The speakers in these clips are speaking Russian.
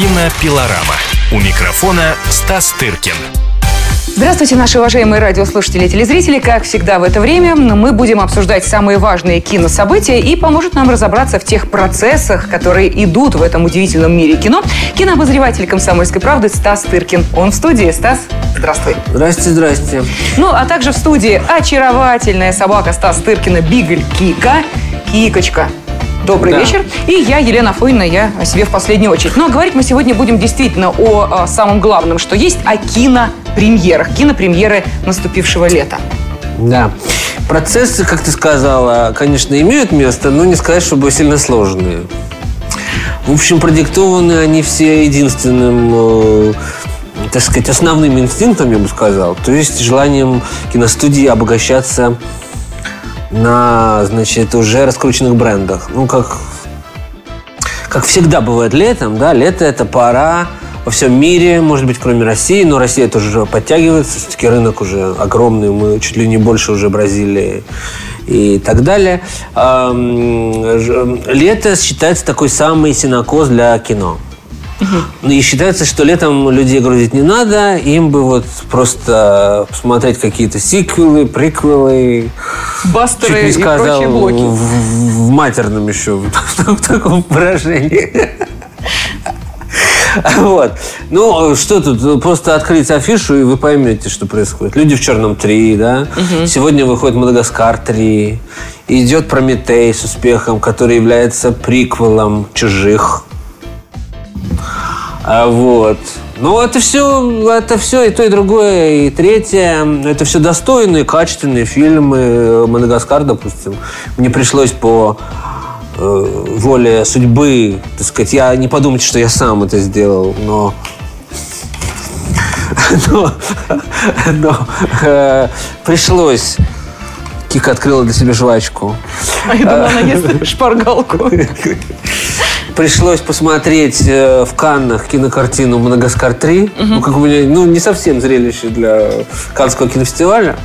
Кинопилорама. У микрофона Стас Тыркин. Здравствуйте, наши уважаемые радиослушатели и телезрители. Как всегда в это время мы будем обсуждать самые важные кинособытия и поможет нам разобраться в тех процессах, которые идут в этом удивительном мире кино. Кинообозреватель «Комсомольской правды» Стас Тыркин. Он в студии. Стас, здравствуй. Здрасте, здрасте. Ну, а также в студии очаровательная собака Стас Тыркина Бигль Кика. Кикочка. Добрый Да. вечер. И я, Елена Фойна, я о себе в последнюю очередь. Но говорить мы сегодня будем действительно о, а, самом главном, что есть, о кинопремьерах. Кинопремьеры наступившего лета. Да. Процессы, как ты сказала, конечно, имеют место, но не сказать, чтобы сильно сложные. В общем, продиктованы они все единственным, э, так сказать, основным инстинктом, я бы сказал, то есть желанием киностудии обогащаться на, значит, уже раскрученных брендах. Ну, как, как всегда бывает летом, да, лето – это пора во всем мире, может быть, кроме России, но Россия тоже подтягивается, все-таки рынок уже огромный, мы чуть ли не больше уже Бразилии и так далее. Лето считается такой самый синокос для кино. Ну, И считается, что летом людей грузить не надо, им бы вот просто посмотреть какие-то сиквелы, приквелы, Бастеры Чуть не и сказал прочие блоки. В, в- в матерном еще, в таком выражении. Вот. Ну, что тут? Просто открыть афишу, и вы поймете, что происходит. Люди в черном 3, да? Сегодня выходит Мадагаскар 3. И идет Прометей с успехом, который является приквелом чужих. А вот. Ну, это все, это все и то, и другое, и третье. Это все достойные, качественные фильмы. Мадагаскар, допустим. Мне пришлось по э, воле судьбы, так сказать, я не подумайте, что я сам это сделал, но но, но, э, пришлось Кика открыла для себя жвачку. А я думала, она ест шпаргалку. Пришлось посмотреть э, в Каннах кинокартину «Мадагаскар 3». Ну, как у меня, ну, не совсем зрелище для Каннского кинофестиваля.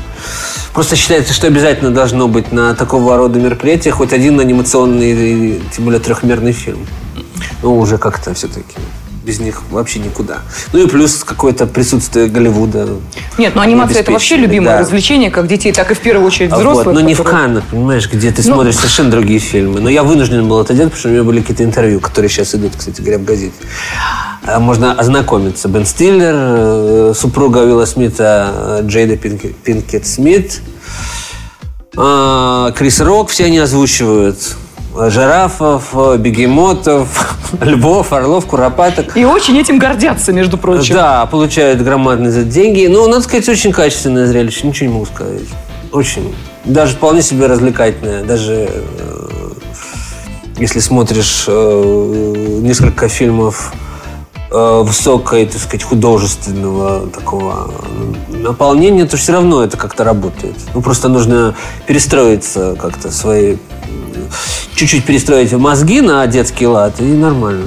Просто считается, что обязательно должно быть на такого рода мероприятиях хоть один анимационный, тем более трехмерный фильм. Ну, уже как-то все-таки без них вообще никуда. Ну и плюс какое-то присутствие Голливуда. Нет, ну анимация это вообще любимое да. развлечение, как детей, так и в первую очередь А взрослых. Вот, но не в которые- Каннах, понимаешь, где ты Ну- смотришь совершенно другие фильмы. Но я вынужден был это делать, потому что у меня были какие-то интервью, которые сейчас идут, кстати говоря, в газете. А Можно ознакомиться. Бен Стиллер, э, супруга Уилла Смита Джейда Пинке- Пинкет Смит, а, Крис Рок, все они озвучивают. Жирафов, э, бегемотов, львов, орлов, куропаток. И очень этим гордятся, между прочим. Да, получают громадные за деньги. Ну, надо сказать, очень качественное зрелище, ничего не могу сказать. Очень. Даже вполне себе развлекательное. Даже э, если смотришь э, несколько фильмов э, высокой, так сказать, художественного такого наполнения, то все равно это как-то работает. Ну, просто нужно перестроиться как-то свои... Чуть-чуть перестроить мозги на детский лад, и нормально.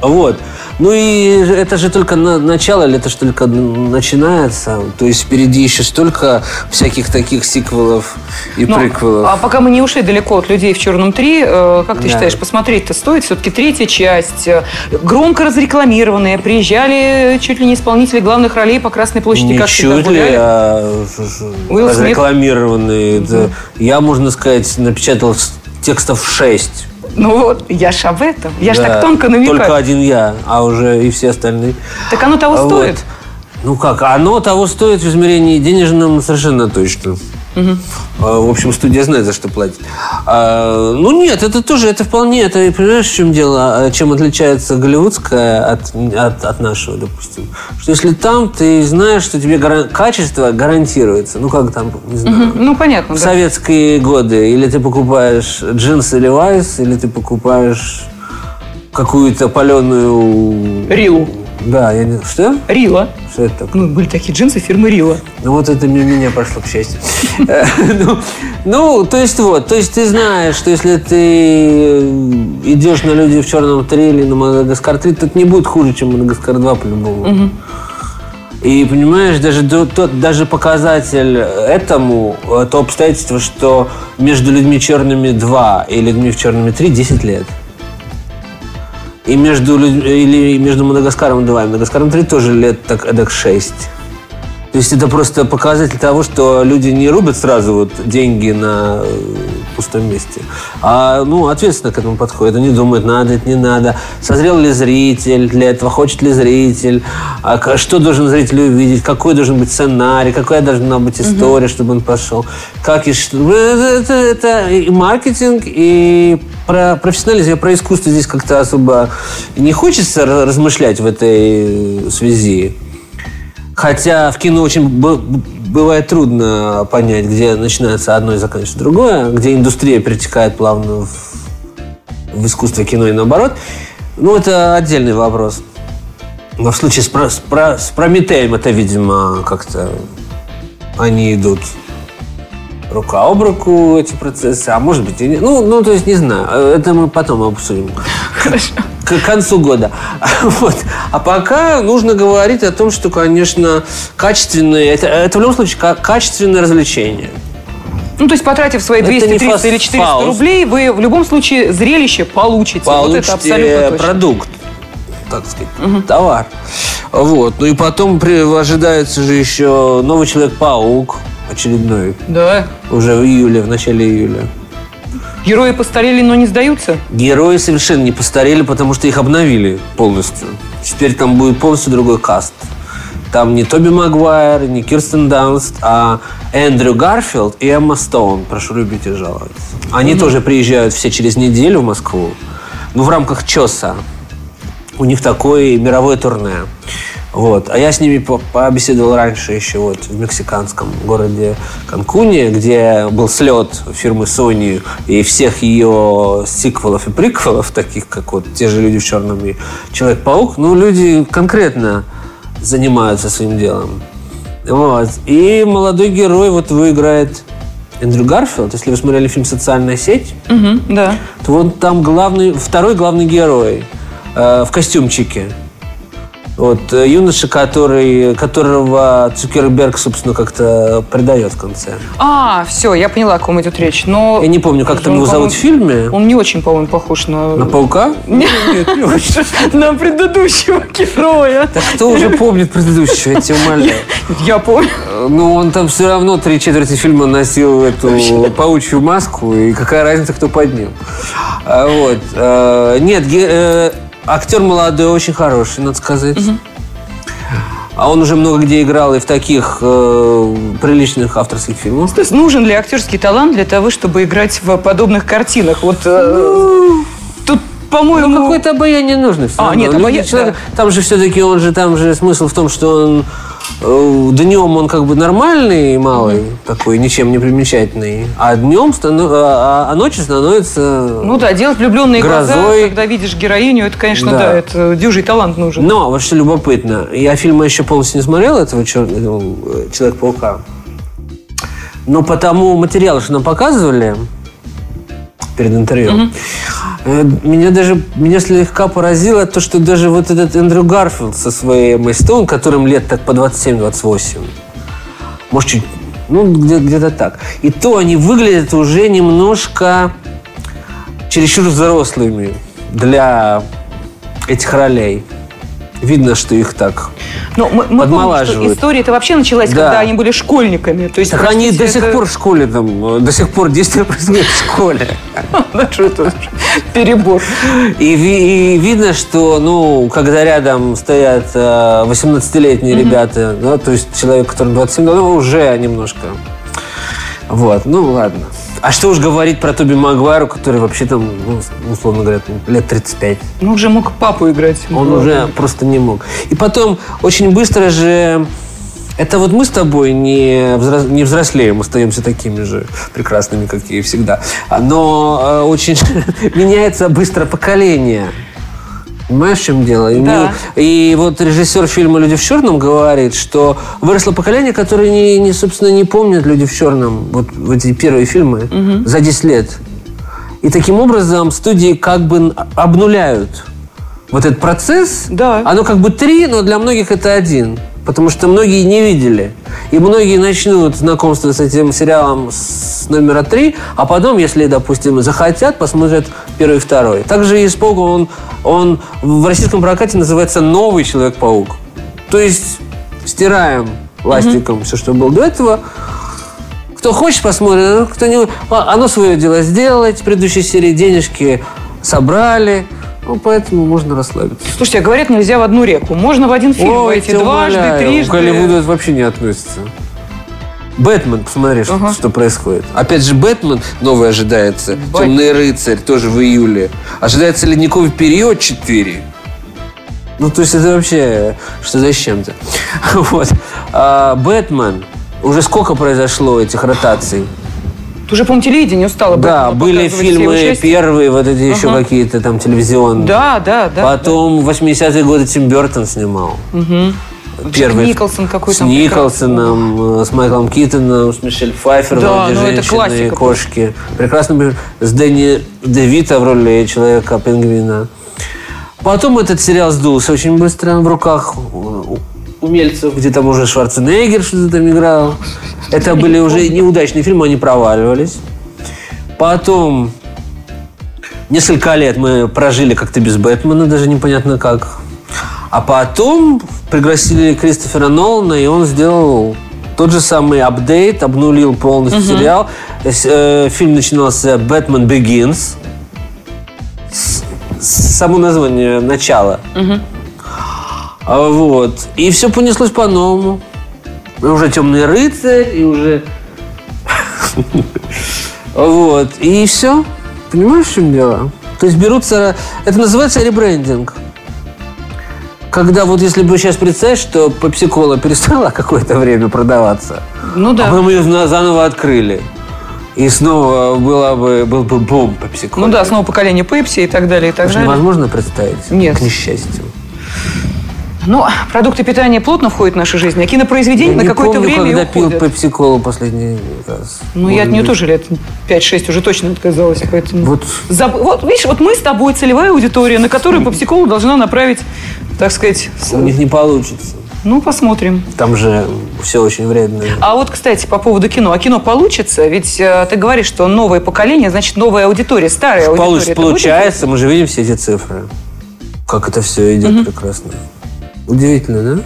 Вот. Ну и это же только на- начало, или это же только начинается. То есть впереди еще столько всяких таких сиквелов и Ну, приквелов. а пока мы не ушли далеко от людей в черном 3, э, как ты Да. считаешь, посмотреть-то стоит? Все-таки третья часть, э, громко разрекламированная, приезжали чуть ли не исполнители главных ролей по Красной площади, как чуть ли, а Смит. разрекламированные. Это Я, можно сказать, напечатал текстов 6. Ну вот, я ж об этом. Я ж так тонко намекаю. Только один я, а уже и все остальные. Так оно того вот. стоит? Ну как, оно того стоит в измерении денежном совершенно точно. А, В общем, студия знает, за что платит. А, Ну нет, это тоже, это вполне, это, понимаешь, в чем дело, А, чем отличается голливудская от, от, от нашего, допустим. Что если там ты знаешь, что тебе гаран- качество гарантируется, ну как там, не знаю, Ну, понятно, в да. советские годы, или ты покупаешь джинсы Levi's, или ты покупаешь какую-то паленую... Рилу. Да, я не... Что? Рила. Что это такое? Ну, были такие джинсы фирмы Рила. Ну вот это мимо меня прошло, к счастью. Э, ну, Ну, то есть вот, то есть ты знаешь, что если ты идешь на люди в черном 3 или на Мадагаскар 3, то это не будет хуже, чем Мадагаскар 2 по-любому. И понимаешь, даже, тот, даже показатель этому, э, то обстоятельство, что между людьми черными 2 и людьми в черными 3 10 лет. И между, или между Мадагаскаром 2 и Мадагаскаром 3 тоже лет так эдак 6. То есть это просто показатель того, что люди не рубят сразу вот деньги на э, пустом месте, а ну, ответственно к этому подходят. Они думают, надо это, не надо. Созрел ли зритель для этого, хочет ли зритель, а что должен зритель увидеть, какой должен быть сценарий, какая должна быть история, чтобы он пошел. Как и что. Ну, Это, это- это и маркетинг, и про профессионализм, про искусство здесь как-то особо не хочется ра- размышлять в этой связи. Хотя в кино очень бывает трудно понять, где начинается одно и заканчивается другое, где индустрия перетекает плавно в, в искусство кино и наоборот. Ну, это отдельный вопрос. Но в случае с, Про- с Про- с Прометеем это, видимо, как-то они идут рука об руку, эти процессы, а может быть и не. Ну, ну, то есть, не знаю. Это мы потом обсудим. К концу года. Вот. А пока нужно говорить о том, что, конечно, качественные... Это, это в любом случае ка- качественное развлечение. Ну, то есть, потратив свои Это 200, не 300 фаст- или 400 фауст. рублей, вы в любом случае зрелище получите. вот Получите это абсолютно точно. продукт, так сказать, товар. Вот. Ну и потом при- ожидается же еще новый Человек-паук очередной. Да. Уже в июле, в начале июля. Герои постарели, но не сдаются. Герои совершенно не постарели, потому что их обновили полностью. Теперь там будет полностью другой каст. Там не Тоби Магуайр, не Кирстен Данст, а Эндрю Гарфилд и Эмма Стоун. Прошу любить и жаловать. Они тоже приезжают все через неделю в Москву. Ну, в рамках ЧОСа. У них такое мировое турне. Вот. А я с ними по- побеседовал раньше еще вот в мексиканском городе Канкуне, где был слет фирмы Sony и всех ее сиквелов и приквелов, таких как вот те же люди в черном и Человек-паук. Ну, люди конкретно занимаются своим делом. Вот. И молодой герой вот выиграет Эндрю Гарфилд. Если вы смотрели фильм «Социальная сеть», Мгм, да. то вот там главный, второй главный герой э, в костюмчике. Вот э, юноша, который, которого Цукерберг, собственно, как-то предает в конце. А, все, я поняла, о ком идет речь. Но Я не помню, как там его зовут в фильме. Он не очень, по-моему, похож на... На паука? Нет, на предыдущего героя. Да кто уже помнит предыдущего, я тебя умоляю. Я помню. Ну, он там все равно три четверти фильма носил эту паучью маску, и какая разница, кто под ним. А, Вот. Э, Нет, э, актер молодой, очень хороший, надо сказать. А он уже много где играл и в таких э, приличных авторских фильмах. То есть нужен ли актерский талант для того, чтобы играть в подобных картинах? Вот э, тут, по-моему... Ну, какой-то обаяние нужно все А, равно. нет, Люди- обая- человек- Там же все-таки он же, там же смысл в том, что он днем он как бы нормальный, малый, такой, ничем не примечательный, а днем, стану- а, а ночью становится... Ну да, делать влюбленные глаза, Грозой. когда видишь героиню, это, конечно, Да. да, это дюжий талант нужен. Но, вот что любопытно, я фильма еще полностью не смотрел, этого чер- этого, э, Человека-паука. Но по тому материалу, что нам показывали перед интервью, э, меня даже меня слегка поразило то, что даже вот этот Эндрю Гарфилд со своей Эммой Стоун, которым лет так по 27-28, может, чуть, ну, где- где-то так. И то они выглядят уже немножко чересчур взрослыми для этих ролей. Видно, что их так. Но мы, мы помним, что история это вообще началась, Да. когда они были школьниками. То есть, Так они простите, до сих это- пор в школе там, э, до сих пор действие происходит в школе. Да что это перебор. И, ви- и видно, что, ну, когда рядом стоят э, 18-летние ребята, да, то есть человек, которому 27, ну, уже немножко. Вот, ну ладно. А что уж говорить про Тоби Магуайру, который вообще там, ну, условно говоря, лет 35. Ну, уже мог папу играть. Он уже просто не мог. И потом очень быстро же... Это вот мы с тобой не, взрос- не взрослеем, остаемся такими же прекрасными, как и всегда. А, Но э, очень меняется быстро поколение. Понимаешь, в чем дело? И, Да. мы- и вот режиссер фильма «Люди в черном» говорит, что выросло поколение, которое, не, не, собственно, не помнит «Люди в черном», вот в эти первые фильмы, за 10 лет. И таким образом студии как бы обнуляют вот этот процесс. Да. Оно как бы три, но для многих это один. Потому что многие не видели. И многие начнут знакомство с этим сериалом с номера три, а потом, если, допустим, захотят, посмотрят первый и второй. Также и с Пауком он, он в российском прокате называется «Новый Человек-паук». То есть стираем ластиком все, что было до этого. Кто хочет, посмотрит, кто не... а, Оно свое дело сделать. В предыдущей серии денежки собрали. Ну, поэтому можно расслабиться. Слушайте, а говорят, нельзя в одну реку. Можно в один фильм Ой, войти дважды, умоляю, трижды. К Голливуду это вообще не относится. Бэтмен, посмотри, что, Ага. что происходит. Опять же, Бэтмен новый ожидается. Бэтмен. Темный рыцарь тоже в июле. Ожидается ледниковый период 4. Ну, то есть это вообще что за с чем-то. Вот. А, Бэтмен. Уже сколько произошло этих ротаций? Уже, по-моему, телевидение устало Да, были фильмы первые, вот эти еще Ага. какие-то там телевизионные. Да, да, да. Потом в 80-е годы Тим Бертон снимал. Джек Николсон какой С там Николсоном, э, с Майклом Китоном, с Мишель Пфайфер Да, в роли ну это женщины классика и кошки. Прекрасно например, с Дэнни Девита в роли человека-пингвина. Потом этот сериал сдулся очень быстро в руках умельцев, где там уже Шварценеггер что-то там играл. Это были уже неудачные фильмы, они проваливались. Потом несколько лет мы прожили как-то без Бэтмена, даже непонятно как. А потом пригласили Кристофера Нолана, и он сделал тот же самый апдейт, обнулил полностью сериал. С- э, Фильм начинался «Бэтмен Begins». Само название «Начало». А Вот. И все понеслось по-новому. И уже «Темный рыцарь», и уже... Вот. И все. Понимаешь, в чем дело? То есть берутся... Это называется ребрендинг. Когда вот если бы сейчас представить, что пепси-кола перестала какое-то время продаваться, Ну а да. потом ее зна- заново открыли, и снова была бы, был бы бум пепси-кола. Ну да, снова поколение Пепси и так далее, и так Это же далее. невозможно представить. Нет. К несчастью. Ну, продукты питания плотно входят в нашу жизнь, а кинопроизведения Я на какое-то время и когда пил уходят. пепси-колу последний раз. Ну, я от нее быть. тоже лет 5-6 уже точно отказалась, поэтому... Вот. Заб- Вот, видишь, вот мы с тобой целевая аудитория, на которую попсиколу должна направить, так сказать, У них не получится. ну, посмотрим. Там же все очень вредно. А вот, кстати, по поводу кино. А кино получится? Ведь э, ты говоришь, что новое поколение, значит, новая аудитория, старая аудитория. Получится, Это будет получается, мы же видим все эти цифры. Как это все идет прекрасно. Удивительно, да?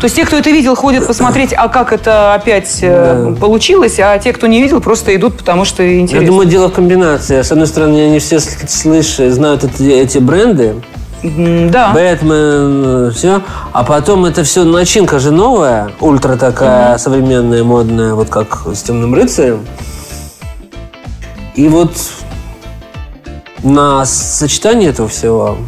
То есть те, кто это видел, ходят посмотреть, а как это опять э, Да. получилось, а те, кто не видел, просто идут, потому что интересно. Я думаю, дело в комбинации. С одной стороны, они все сл- слышат, знают эти, эти бренды. Да. Бэтмен, все. А потом это все начинка же новая, ультра такая современная, модная, вот как с темным рыцарем. И вот на сочетании этого всего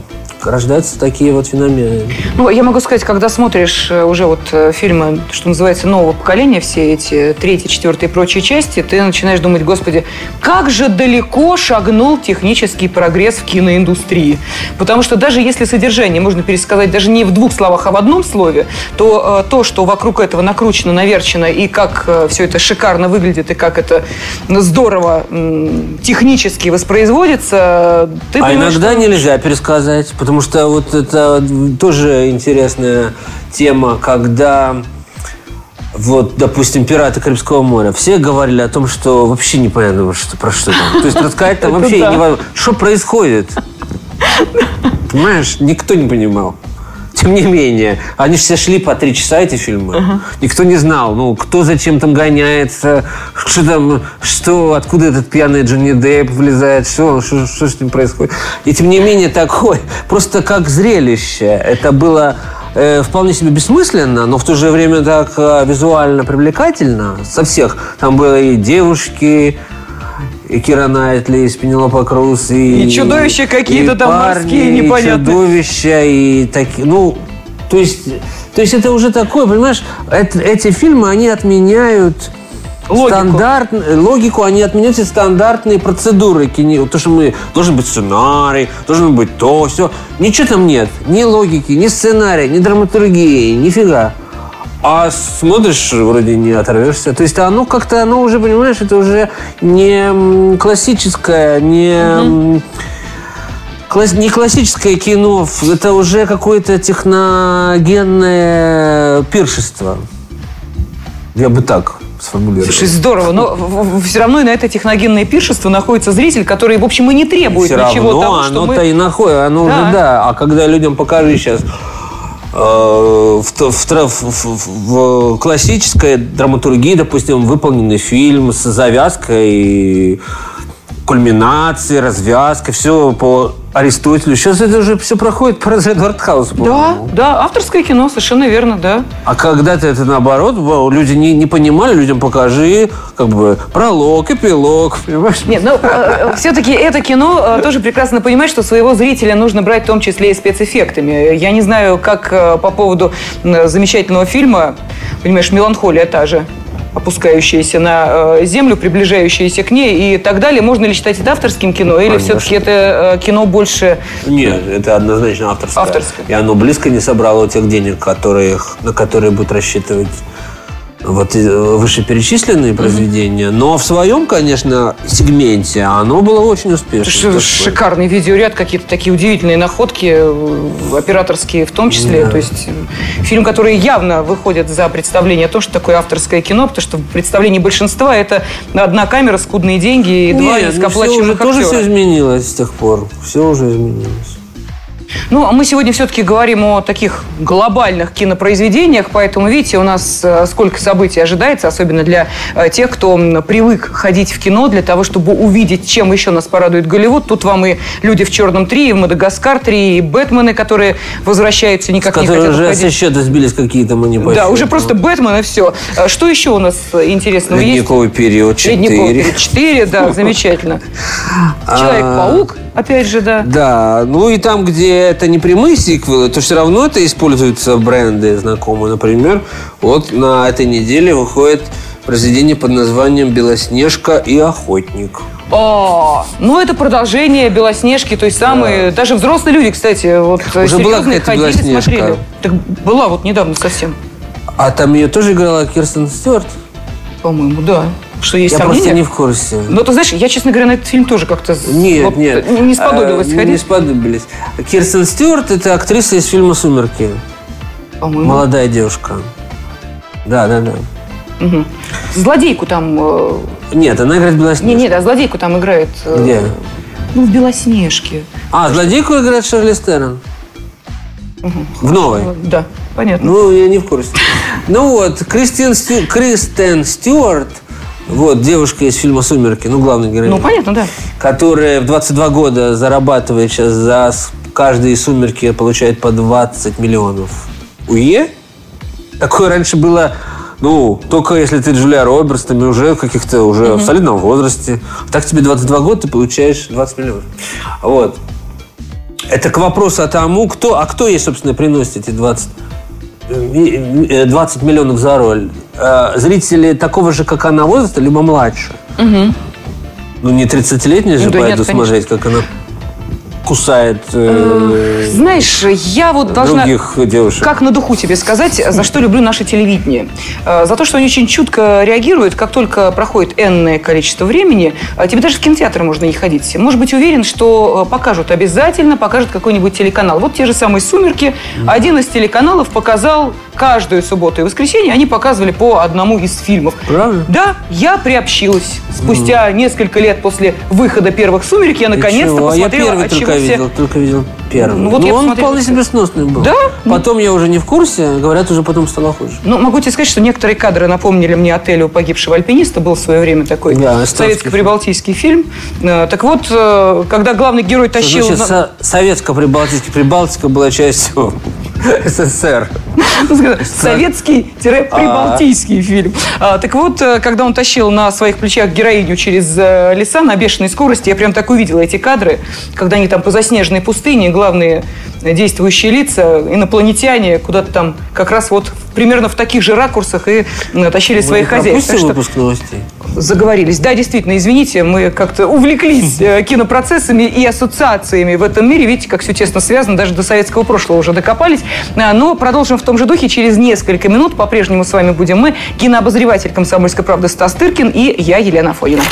рождаются такие вот феномены. Ну, я могу сказать, когда смотришь э, уже вот э, фильмы, что называется, нового поколения, все эти третьи, четвертые и прочие части, ты начинаешь думать, господи, как же далеко шагнул технический прогресс в киноиндустрии. Потому что даже если содержание можно пересказать даже не в двух словах, а в одном слове, то э, то, что вокруг этого накручено, наверчено, и как все это шикарно выглядит, и как это здорово технически воспроизводится, ты а иногда что- нельзя пересказать, потому что вот это тоже интересная тема, когда вот, допустим, «Пираты Карибского моря». Все говорили о том, что вообще непонятно, что, про что там. То есть рассказать там вообще невозможно. Что происходит? Понимаешь, никто не понимал. Тем не менее, они же все шли по три часа, эти фильмы. Никто не знал, ну, кто зачем там гоняется, что там, что, откуда этот пьяный Джонни Депп влезает, что, что, что с ним происходит. И тем не менее, такой, просто как зрелище. Это было э, вполне себе бессмысленно, но в то же время так э, визуально привлекательно со всех. Там были и девушки, и Кира Найтли, и Пенелопа Круз, и... И чудовища какие-то и там парни, морские, и непонятные. чудовища, и такие... Ну, то есть, то есть это уже такое, понимаешь, это- эти фильмы, они отменяют... Логику. Стандарт, логику они отменяют все стандартные процедуры кино. То, что мы должен быть сценарий, должен быть то, все. Ничего там нет. Ни логики, ни сценария, ни драматургии, нифига. А смотришь, вроде не оторвешься. То есть оно как-то, оно уже, понимаешь, это уже не классическое, не, класс- не классическое кино, это уже какое-то техногенное пиршество. Я бы так сформулировал. Слушай, здорово, но все равно и на это техногенное пиршество находится зритель, который, в общем, и не требует Все ничего равно того, что оно-то мы... и находит, оно Да. уже да. А когда людям покажи сейчас в, то- в в- в- в классической драматургии, допустим, выполненный фильм с завязкой, кульминацией, развязкой, все по Аристотелю. Сейчас это уже все проходит по разряду артхауса. Да, да, авторское кино, совершенно верно, да. А когда-то это наоборот, люди не, не понимали, людям покажи, как бы, пролог, эпилог, понимаешь? Нет, ну, все-таки это кино э, тоже прекрасно понимает, что своего зрителя нужно брать в том числе и спецэффектами. Я не знаю, как э, по поводу замечательного фильма, понимаешь, «Меланхолия» та же, опускающаяся на э, землю, приближающаяся к ней и так далее. Можно ли считать это авторским кино, или Конечно. все-таки это э, кино больше... Нет, это однозначно авторское. Авторское. И оно близко не собрало тех денег, которые, на которые будут рассчитывать вот э, вышеперечисленные произведения. Но в своем, конечно, сегменте оно было очень успешно. Шикарный видеоряд, какие-то такие удивительные находки, э, операторские в том числе. Да. То есть э, фильм, который явно выходит за представление о том, что такое авторское кино, потому что в представлении большинства это одна камера, скудные деньги и два Нет, ну, все уже низкооплачиваемых тоже все актера. изменилось с тех пор. Все уже изменилось. Ну, а мы сегодня все-таки говорим о таких глобальных кинопроизведениях, поэтому, видите, у нас э, сколько событий ожидается, особенно для э, тех, кто привык ходить в кино для того, чтобы увидеть, чем еще нас порадует Голливуд. Тут вам и «Люди в черном 3», и «Мадагаскар 3», и «Бэтмены», которые возвращаются, С никак не хотят уже уходить. со счета сбились какие-то манипуляции. Да, уже просто Бэтмен и все. А Что еще у нас э, интересного есть? Ледниковый период 4. Ледниковый период 4, да, замечательно. А. Человек-паук, опять же, да. Да, ну и там, где это не прямые сиквелы, то все равно это используются бренды знакомые. Например, вот на этой неделе выходит произведение под названием «Белоснежка и охотник». А, ну это продолжение Белоснежки, той самой. Даже взрослые люди, кстати, вот Уже была какая-то ходили, Белоснежка. смотрели. Так была вот недавно совсем, А там ее тоже играла Кирстен Стюарт? по-моему, да. Что есть Я сомнения? просто не в курсе. Ну, ты знаешь, я, честно говоря, на этот фильм тоже как-то Нет, вот нет. не сподобилась А, Не ходить. сподобились. Кирстен Стюарт – это актриса из фильма «Сумерки». По-моему. Молодая девушка. Да, да, да. Мгм. Злодейку там... э, Нет, она играет Белоснежку. Не, не, да, злодейку там играет. э, Где? Ну, в Белоснежке. А, злодейку играет Шарли Стерон. В новой. Да, понятно. Ну, я не в курсе. Ну вот, Кристин Стю- Кристен Стюарт, вот, девушка из фильма «Сумерки», ну, главный герой, Ну, понятно, да. которая в 22 года зарабатывает сейчас за каждые «Сумерки» получает по 20 миллионов. УЕ? Такое раньше было, ну, только если ты Джулия Робертс, там уже каких-то, уже в солидном возрасте. Так тебе 22 года, ты получаешь 20 миллионов. Вот. Это к вопросу о тому, кто, а кто ей, собственно, приносит эти 20, ми- э, 20 миллионов за роль. Э, Зрители такого же, как она, возраста, либо младше. Ну, не 30-летняя же Ну да пойду нет, конечно. смотреть, как она кусает э, Знаешь, я вот должна... других девушек. Как на духу тебе сказать, за что люблю наше телевидение? Э, За то, что они очень чутко реагируют, как только проходит энное количество времени, э, тебе даже в кинотеатр можно не ходить. Может быть уверен, что э, покажут обязательно, покажет какой-нибудь телеканал. Вот те же самые «Сумерки». Один из телеканалов показал каждую субботу и воскресенье, они показывали по одному из фильмов. Правда? Да, я приобщилась. Спустя несколько лет после выхода первых «Сумерек» я наконец-то Чего? А я посмотрела, первый от чего только все... видел, только видел первый. Ну, вот Ну, я он вполне себе сносный был. Да? Потом я уже не в курсе, говорят, уже потом стало хуже. Ну, могу тебе сказать, что некоторые кадры напомнили мне отель у погибшего альпиниста. Был в свое время такой Да, советско-прибалтийский фильм. Э, Так вот, э, когда главный герой тащил... Значит, на- со- советско-прибалтийский. Прибалтика была частью СССР. Советский-прибалтийский фильм. А, Так вот, э, когда он тащил на своих плечах героиню через э, леса на бешеной скорости, я прям так увидела эти кадры, когда они там по заснеженной пустыне, главные действующие лица, инопланетяне, куда-то там как раз вот примерно в таких же ракурсах и тащили своих Мы хозяев. Так что- выпуск новостей? заговорились. Да, действительно, извините, мы как-то увлеклись э, кинопроцессами и ассоциациями в этом мире. Видите, как все тесно связано, даже до советского прошлого уже докопались. А, Но продолжим в том же духе через несколько минут. По-прежнему с вами будем мы, кинообозреватель «Комсомольской правды» Стас Тыркин и я, Елена Афонина.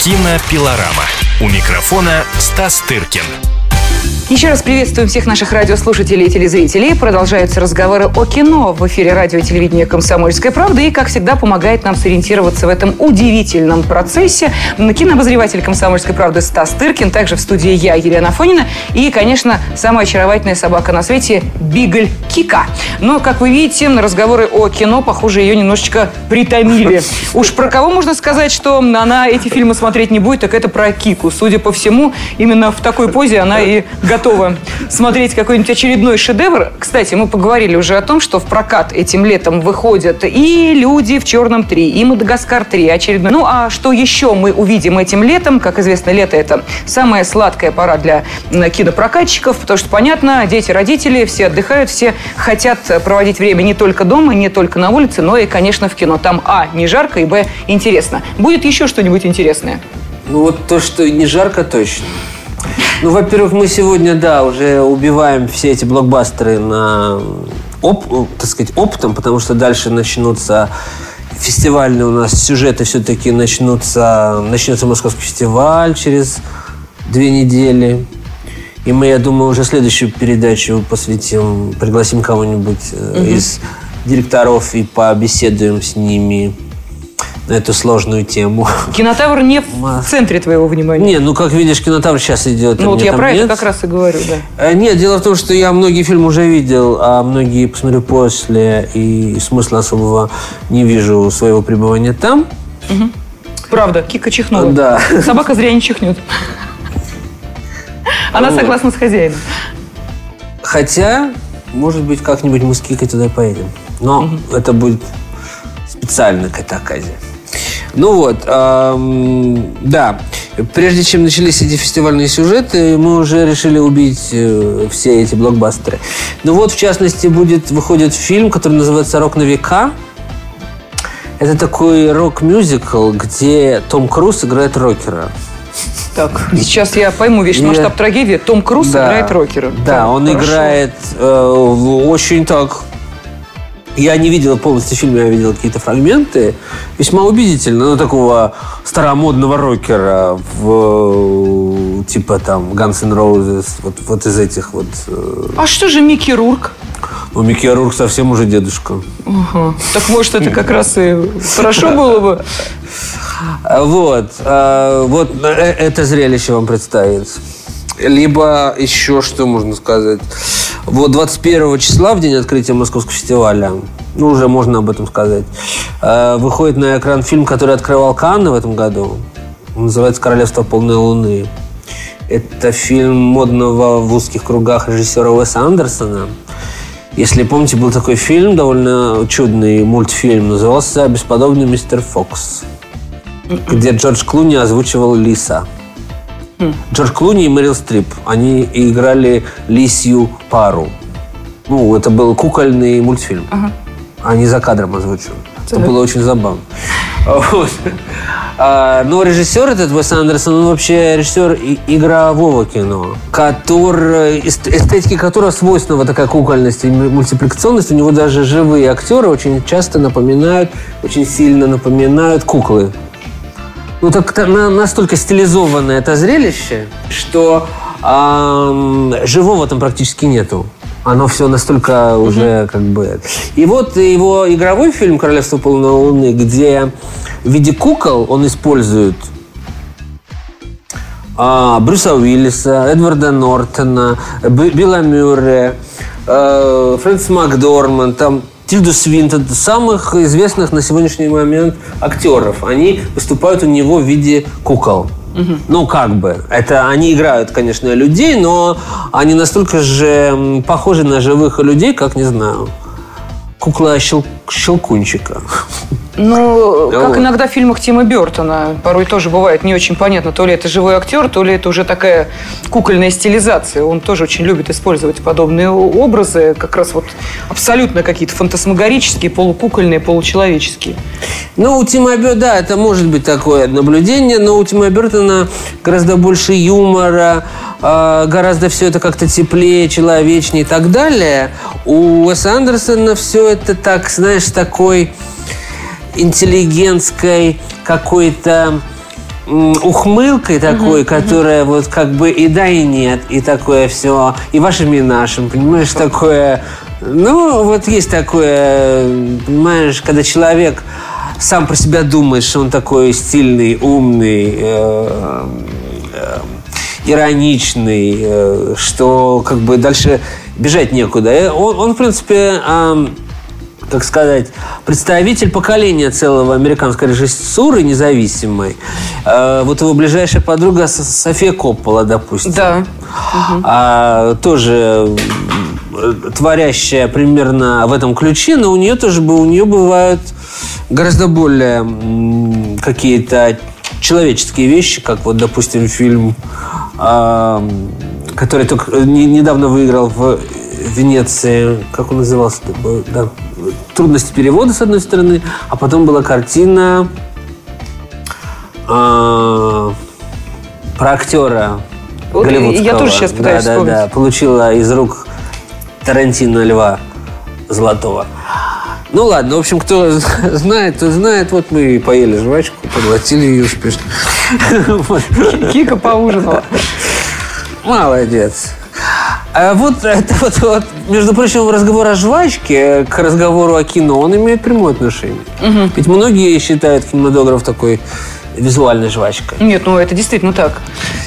Кинопилорама. У микрофона Стас Тыркин. Еще раз приветствуем всех наших радиослушателей и телезрителей. Продолжаются разговоры о кино в эфире радио и телевидения «Комсомольская правда». И, как всегда, помогает нам сориентироваться в этом удивительном процессе кинообозреватель «Комсомольской правды» Стас Тыркин. Также в студии я, Елена Фонина. И, конечно, самая очаровательная собака на свете – Бигль Кика. Но, как вы видите, на разговоры о кино, похоже, ее немножечко притомили. Уж про кого можно сказать, что она эти фильмы смотреть не будет, так это про Кику. Судя по всему, именно в такой позе она и готова готовы смотреть какой-нибудь очередной шедевр. Кстати, мы поговорили уже о том, что в прокат этим летом выходят и «Люди в черном 3», и «Мадагаскар 3» очередной. Ну, а что еще мы увидим этим летом? Как известно, лето – это самая сладкая пора для кинопрокатчиков, потому что, понятно, дети, родители, все отдыхают, все хотят проводить время не только дома, не только на улице, но и, конечно, в кино. Там, а, не жарко, и, б, интересно. Будет еще что-нибудь интересное? Ну, вот то, что не жарко, точно. Ну, во-первых, мы сегодня, да, уже убиваем все эти блокбастеры на оп, так сказать, опытом, потому что дальше начнутся фестивальные у нас сюжеты все-таки начнутся, начнется Московский фестиваль через две недели. И мы, я думаю, уже следующую передачу посвятим, пригласим кого-нибудь угу. из директоров и побеседуем с ними эту сложную тему. Кинотавр не в центре твоего внимания. Не, ну как видишь, кинотавр сейчас идет. Ну вот я про это как раз и говорю, да. Э, нет, дело в том, что я многие фильмы уже видел, а многие посмотрю после, и смысла особого не вижу своего пребывания там. Угу. Правда, Кика чихнула. Да. Собака зря не чихнет. Она согласна с хозяином. Хотя, может быть, как-нибудь мы с Кикой туда поедем. Но угу. это будет специально к этой оказии. Ну вот, эм, да. Прежде чем начались эти фестивальные сюжеты, мы уже решили убить э, все эти блокбастеры. Ну вот, в частности, будет, выходит фильм, который называется «Рок на века». Это такой рок-мюзикл, где Том Круз играет рокера. Так, сейчас я пойму весь масштаб трагедии. Том Круз да, играет рокера. Да, так, он хорошо. играет э, очень так я не видел полностью фильм, я видел какие-то фрагменты. Весьма убедительно. Ну, такого старомодного рокера в типа там Guns N' Roses, вот, вот из этих вот. Э. А что же Микки Рурк? Ну, Микки Рурк совсем уже дедушка. Угу. Так может это как раз и хорошо было бы? Вот. А, вот э, это зрелище вам представит. Либо еще что можно сказать. Вот 21 числа, в день открытия Московского фестиваля, ну, уже можно об этом сказать, э, выходит на экран фильм, который открывал Канны в этом году. Он называется «Королевство полной луны». Это фильм модного в узких кругах режиссера Уэса Андерсона. Если помните, был такой фильм, довольно чудный мультфильм, назывался «Бесподобный мистер Фокс», где Джордж Клуни озвучивал Лиса. Джордж Клуни и Мэрил Стрип, они играли лисью пару. Ну, это был кукольный мультфильм. Ага. Они за кадром озвучивали. Это было очень забавно. Вот. А, но режиссер этот, Уэс Андерсон, он вообще режиссер игрового кино, который, эстетики которого свойственна вот такая кукольность и мультипликационность. У него даже живые актеры очень часто напоминают, очень сильно напоминают куклы ну так настолько стилизованное это зрелище, что э, живого там практически нету. Оно все настолько уже как бы... И вот его игровой фильм «Королевство полной луны», где в виде кукол он использует а, Брюса Уиллиса, Эдварда Нортона, Билла Мюррея, э, Фрэнсис Макдорман, там Тильду Свинтон, самых известных на сегодняшний момент актеров. Они выступают у него в виде кукол. Угу. Ну, как бы. Это они играют, конечно, людей, но они настолько же похожи на живых людей, как, не знаю, кукла щел... щелкунчика. Ну, как вот. иногда в фильмах Тима Бертона. Порой тоже бывает не очень понятно, то ли это живой актер, то ли это уже такая кукольная стилизация. Он тоже очень любит использовать подобные образы, как раз вот абсолютно какие-то фантасмагорические, полукукольные, получеловеческие. Ну, у Тима Бертона, да, это может быть такое наблюдение, но у Тима Бертона гораздо больше юмора, а, гораздо все это как-то теплее, человечнее и так далее. У Уэса Андерсона все это так, знаешь, такой интеллигентской какой-то ухмылкой такой, которая вот как бы и да, и нет, и такое все, и вашим, и нашим, понимаешь, такое... Ну, вот есть такое, понимаешь, когда человек сам про себя думает, что он такой стильный, умный, э, э, ироничный, э, что как бы дальше бежать некуда. Э, Он, он в принципе, как сказать, представитель поколения целого американской режиссуры независимой. Э, Вот его ближайшая подруга София Коппола, допустим. Да. А, тоже творящая примерно в этом ключе, но у нее тоже бы- у нее бывают гораздо более какие-то человеческие вещи, как вот, допустим, фильм, который только не- недавно выиграл в Венеции, как он назывался, да, трудности перевода с одной стороны, а потом была картина а, про актера Вот я голливудского. тоже сейчас пытаюсь да, да, вспомнить. да, получила из рук Тарантино Льва Золотого. Ну ладно, в общем, кто знает, то знает. Вот мы и поели жвачку, поглотили ее успешно. Кика поужинала. Молодец. А вот это вот, вот, между прочим, разговор о жвачке к разговору о кино, он имеет прямое отношение. Ведь многие считают кинематограф такой визуальной жвачкой. Нет, ну это действительно так.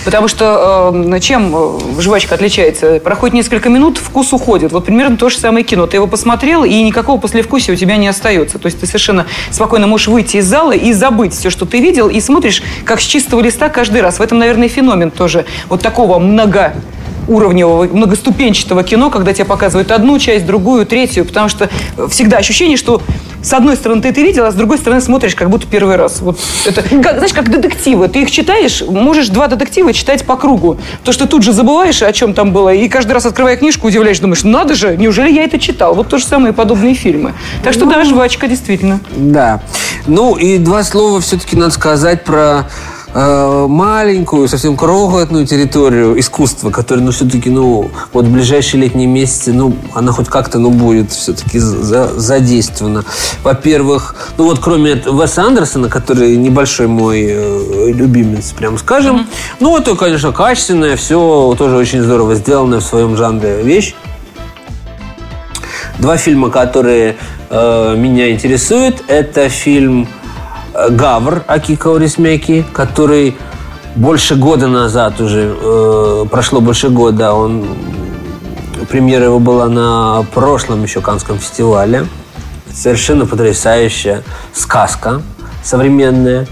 Потому что э, чем э, жвачка отличается? Проходит несколько минут, вкус уходит. Вот примерно то же самое кино. Ты его посмотрел, и никакого послевкусия у тебя не остается. То есть ты совершенно спокойно можешь выйти из зала и забыть все, что ты видел, и смотришь как с чистого листа каждый раз. В этом, наверное, феномен тоже вот такого много уровневого, многоступенчатого кино, когда тебе показывают одну часть, другую, третью, потому что всегда ощущение, что с одной стороны ты это видел, а с другой стороны смотришь как будто первый раз. Вот это, как, знаешь, как детективы. Ты их читаешь, можешь два детектива читать по кругу. То, что тут же забываешь, о чем там было, и каждый раз, открывая книжку, удивляешь, думаешь, надо же, неужели я это читал? Вот то же самое подобные фильмы. Так что да, жвачка, действительно. Да. Ну и два слова все-таки надо сказать про э, маленькую, совсем крохотную территорию искусства, которая, ну, все-таки, ну, вот в ближайшие летние месяцы, ну, она хоть как-то, ну, будет все-таки за- задействована. Во-первых, ну, вот кроме Веса Андерсона, который небольшой мой э, любимец, прям скажем, ну, это, конечно, качественная, все тоже очень здорово сделанная в своем жанре вещь. Два фильма, которые э, меня интересуют, это фильм «Гавр» Акика Орисмяки, который больше года назад уже, э, прошло больше года, он, премьера его была на прошлом еще Канском фестивале. Совершенно потрясающая сказка современная,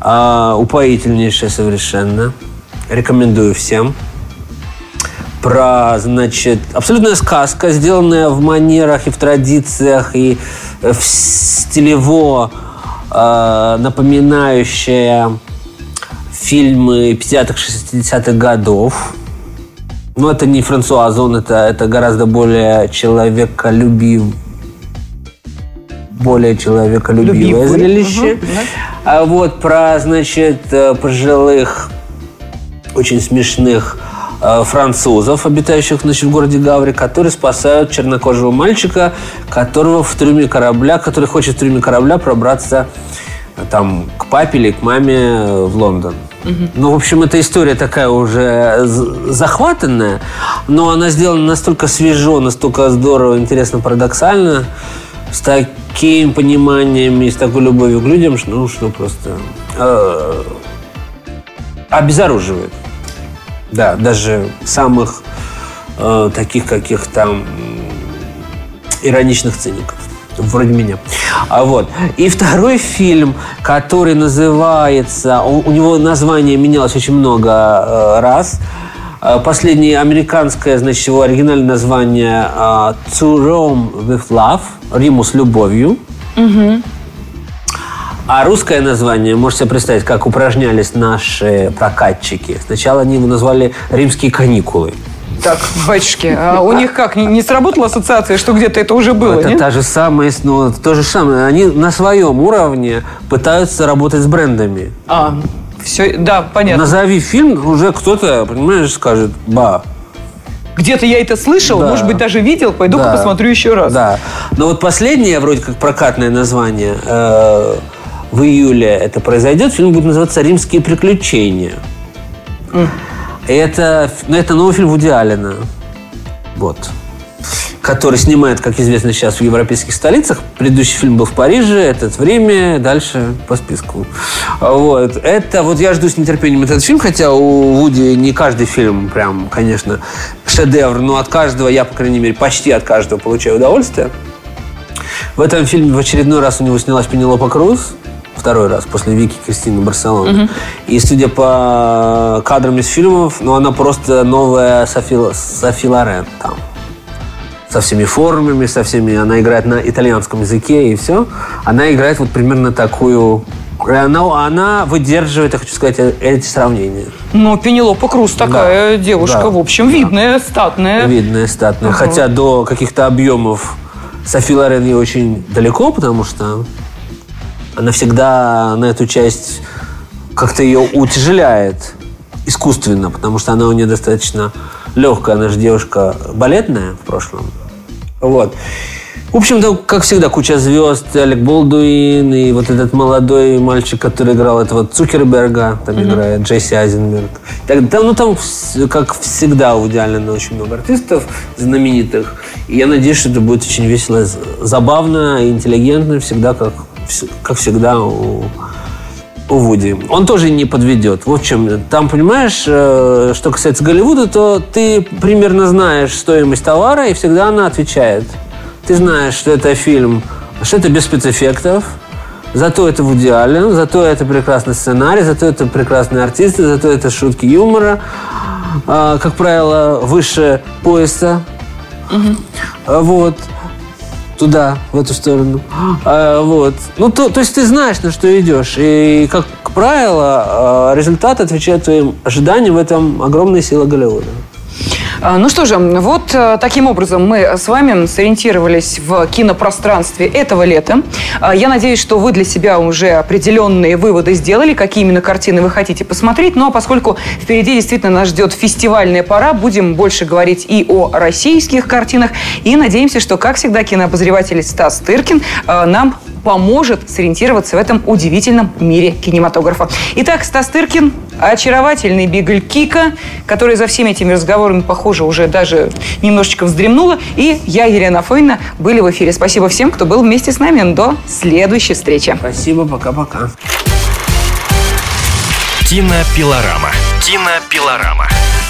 а, упоительнейшая совершенно. Рекомендую всем про, значит, абсолютная сказка, сделанная в манерах и в традициях, и э, в стилево э, напоминающая фильмы 50-х, 60-х годов. Но это не Франсуа Озон, это, это гораздо более человеколюбив, более человеколюбивое Любивый. зрелище. Да. А вот про, значит, э, пожилых, очень смешных французов, обитающих значит, в городе Гаври, которые спасают чернокожего мальчика, которого в трюме корабля, который хочет в трюме корабля пробраться э, там к папе или к маме э, в Лондон. Ну, в общем, эта история такая уже захватанная, но она сделана настолько свежо, настолько здорово, интересно, парадоксально, с таким пониманием и с такой любовью к людям, что, ну, что просто э, обезоруживает. Да, даже самых э, таких каких-то ироничных циников. Вроде меня. А вот. И второй фильм, который называется... У, у него название менялось очень много э, раз. Э, Последнее американское, значит, его оригинальное название э, «To Rome with Love» «Риму с любовью». А русское название, можете представить, как упражнялись наши прокатчики. Сначала они его назвали «Римские каникулы». Так, батюшки, а у них как, не, не сработала ассоциация, что где-то это уже было, Это нет? та же самая, ну, то же самое. Они на своем уровне пытаются работать с брендами. А, все, да, понятно. Назови фильм, уже кто-то, понимаешь, скажет, ба. Где-то я это слышал, Да. может быть, даже видел, пойду-ка Да. посмотрю еще раз. Да. Но вот последнее, вроде как прокатное название, э, в июле это произойдет. Фильм будет называться «Римские приключения». Это, ну, это новый фильм Вуди Аллена. Вот который снимает, как известно сейчас, в европейских столицах. Предыдущий фильм был в Париже, этот время, дальше по списку. Вот. Это, вот я жду с нетерпением этот фильм, хотя у Вуди не каждый фильм прям, конечно, шедевр, но от каждого, я, по крайней мере, почти от каждого получаю удовольствие. В этом фильме в очередной раз у него снялась Пенелопа Круз, второй раз после Вики Кристины Барселоны. Угу. И судя по кадрам из фильмов, ну, она просто новая Софи, Софи Лорен там со всеми формами, со всеми... Она играет на итальянском языке и все. Она играет вот примерно такую... Она, она выдерживает, я хочу сказать, э, эти сравнения. Ну, Пенелопа Круз такая да, девушка, да, в общем, да. видная, статная. Видная, статная. Ага. Хотя до каких-то объемов Софи Лорен ей очень далеко, потому что она всегда на эту часть как-то ее утяжеляет искусственно, потому что она у нее достаточно легкая, она же девушка балетная в прошлом. Вот. В общем-то, как всегда, куча звезд, Алек Болдуин и вот этот молодой мальчик, который играл этого Цукерберга, там mm-hmm. играет Джесси Айзенберг. Так, там, ну, там, как всегда, у Диалина очень много артистов знаменитых. И я надеюсь, что это будет очень весело, забавно, интеллигентно, всегда, как, как всегда, у у Вуди. Он тоже не подведет. Вот в чем. Там, понимаешь, э, что касается Голливуда, то ты примерно знаешь стоимость товара, и всегда она отвечает. Ты знаешь, что это фильм, что это без спецэффектов, зато это в идеале, зато это прекрасный сценарий, зато это прекрасные артисты, зато это шутки юмора, а, как правило, выше пояса. Угу. Вот туда, в эту сторону. А, вот. Ну, то, то есть ты знаешь, на что идешь. И, как правило, а, результат отвечает твоим ожиданиям. В этом огромная сила Голливуда. А, ну что же, вот э, таким образом мы с вами сориентировались в кинопространстве этого лета. А, я надеюсь, что вы для себя уже определенные выводы сделали, какие именно картины вы хотите посмотреть. Ну а поскольку впереди действительно нас ждет фестивальная пора, будем больше говорить и о российских картинах. И надеемся, что, как всегда, кинообозреватель Стас Тыркин э, нам поможет сориентироваться в этом удивительном мире кинематографа. Итак, Стас Тыркин, очаровательный Бигль Кика, который за всеми этими разговорами, похоже, уже даже немножечко вздремнула. И я, Елена Фойна, были в эфире. Спасибо всем, кто был вместе с нами. До следующей встречи. Спасибо, пока-пока. Кинопилорама. Кинопилорама.